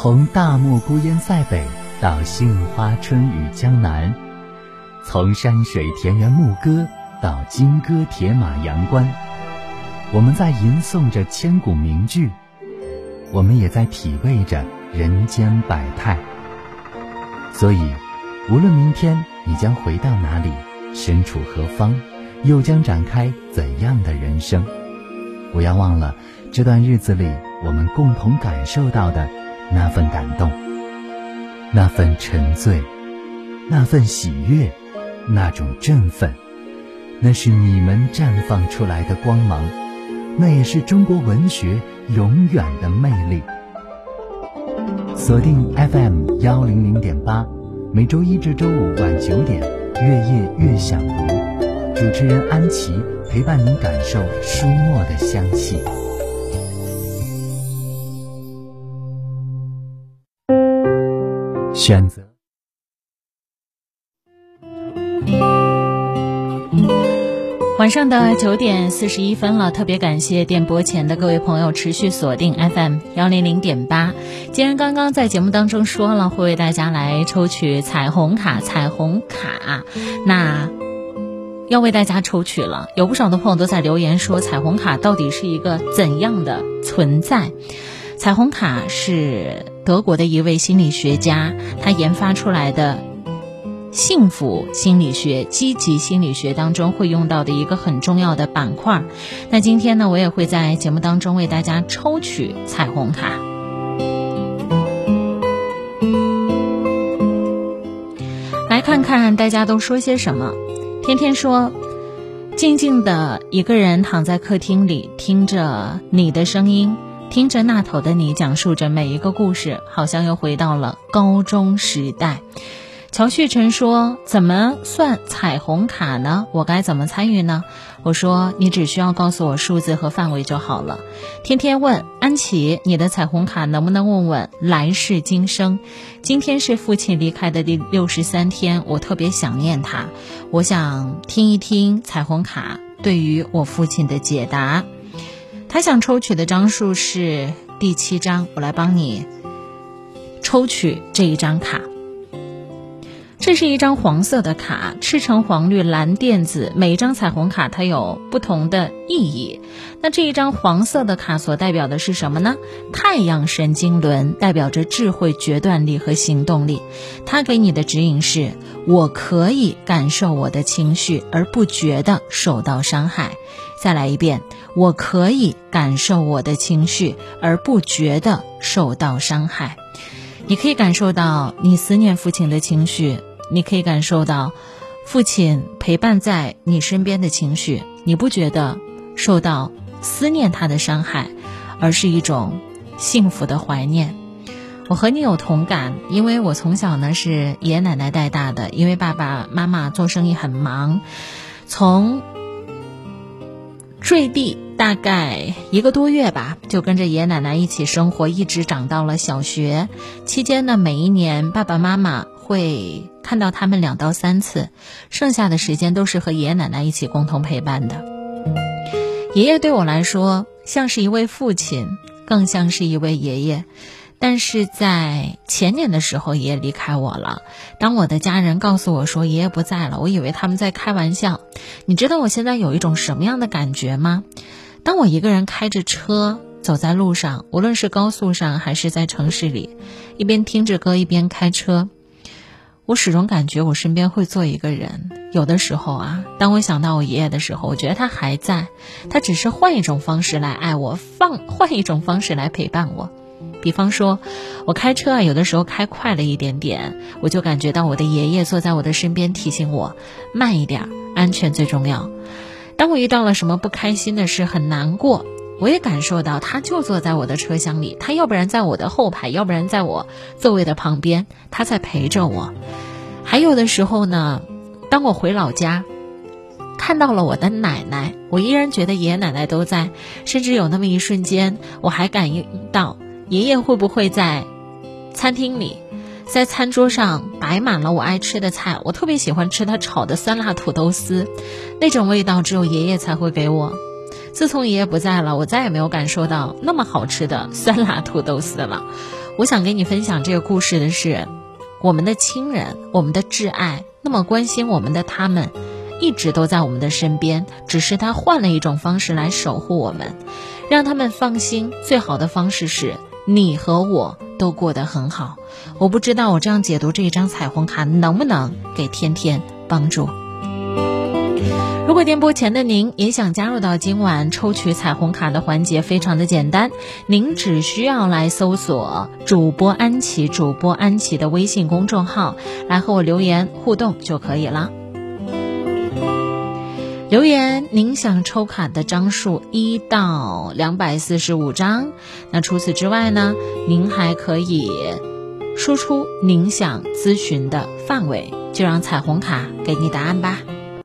从大漠孤烟塞北到杏花春雨江南，从山水田园牧歌到金戈铁马阳关，我们在吟诵着千古名句，我们也在体味着人间百态。所以，无论明天你将回到哪里，身处何方，又将展开怎样的人生，不要忘了这段日子里我们共同感受到的。那份感动，那份沉醉，那份喜悦，那种振奋，那是你们绽放出来的光芒，那也是中国文学永远的魅力。锁定 FM 幺零零点八，每周一至周五晚九点，月夜月想读，主持人安琪陪伴您感受书墨的香气。选择。晚上的九点四十一分了，特别感谢电波前的各位朋友持续锁定 FM 幺零零点八。既然刚刚在节目当中说了会为大家来抽取彩虹卡，彩虹卡，那要为大家抽取了。有不少的朋友都在留言说，彩虹卡到底是一个怎样的存在？彩虹卡是德国的一位心理学家，他研发出来的幸福心理学、积极心理学当中会用到的一个很重要的板块。那今天呢，我也会在节目当中为大家抽取彩虹卡。来看看大家都说些什么。天天说，静静的一个人躺在客厅里，听着你的声音。听着那头的你讲述着每一个故事，好像又回到了高中时代。乔旭晨说：“怎么算彩虹卡呢？我该怎么参与呢？”我说：“你只需要告诉我数字和范围就好了。”天天问安琪：“你的彩虹卡能不能问问来世今生？今天是父亲离开的第六十三天，我特别想念他，我想听一听彩虹卡对于我父亲的解答。”他想抽取的张数是第七张，我来帮你抽取这一张卡。这是一张黄色的卡，赤橙黄绿蓝靛紫，每一张彩虹卡它有不同的意义。那这一张黄色的卡所代表的是什么呢？太阳神经轮代表着智慧、决断力和行动力。它给你的指引是：我可以感受我的情绪，而不觉得受到伤害。再来一遍。我可以感受我的情绪，而不觉得受到伤害。你可以感受到你思念父亲的情绪，你可以感受到父亲陪伴在你身边的情绪，你不觉得受到思念他的伤害，而是一种幸福的怀念。我和你有同感，因为我从小呢是爷爷奶奶带大的，因为爸爸妈妈做生意很忙，从坠地。大概一个多月吧，就跟着爷爷奶奶一起生活，一直长到了小学。期间呢，每一年爸爸妈妈会看到他们两到三次，剩下的时间都是和爷爷奶奶一起共同陪伴的。爷爷对我来说像是一位父亲，更像是一位爷爷。但是在前年的时候，爷爷离开我了。当我的家人告诉我说爷爷不在了，我以为他们在开玩笑。你知道我现在有一种什么样的感觉吗？当我一个人开着车走在路上，无论是高速上还是在城市里，一边听着歌一边开车，我始终感觉我身边会坐一个人。有的时候啊，当我想到我爷爷的时候，我觉得他还在，他只是换一种方式来爱我，放换一种方式来陪伴我。比方说，我开车啊，有的时候开快了一点点，我就感觉到我的爷爷坐在我的身边，提醒我慢一点，安全最重要。当我遇到了什么不开心的事，很难过，我也感受到他就坐在我的车厢里，他要不然在我的后排，要不然在我座位的旁边，他在陪着我。还有的时候呢，当我回老家，看到了我的奶奶，我依然觉得爷爷奶奶都在，甚至有那么一瞬间，我还感应到。爷爷会不会在餐厅里，在餐桌上摆满了我爱吃的菜？我特别喜欢吃他炒的酸辣土豆丝，那种味道只有爷爷才会给我。自从爷爷不在了，我再也没有感受到那么好吃的酸辣土豆丝了。我想跟你分享这个故事的是，我们的亲人，我们的挚爱，那么关心我们的他们，一直都在我们的身边，只是他换了一种方式来守护我们，让他们放心。最好的方式是你和我都过得很好。我不知道我这样解读这一张彩虹卡能不能给天天帮助。如果电波前的您也想加入到今晚抽取彩虹卡的环节，非常的简单，您只需要来搜索主播安琪、主播安琪的微信公众号，来和我留言互动就可以了。留言您想抽卡的张数一到两百四十五张，那除此之外呢，您还可以输出您想咨询的范围，就让彩虹卡给你答案吧。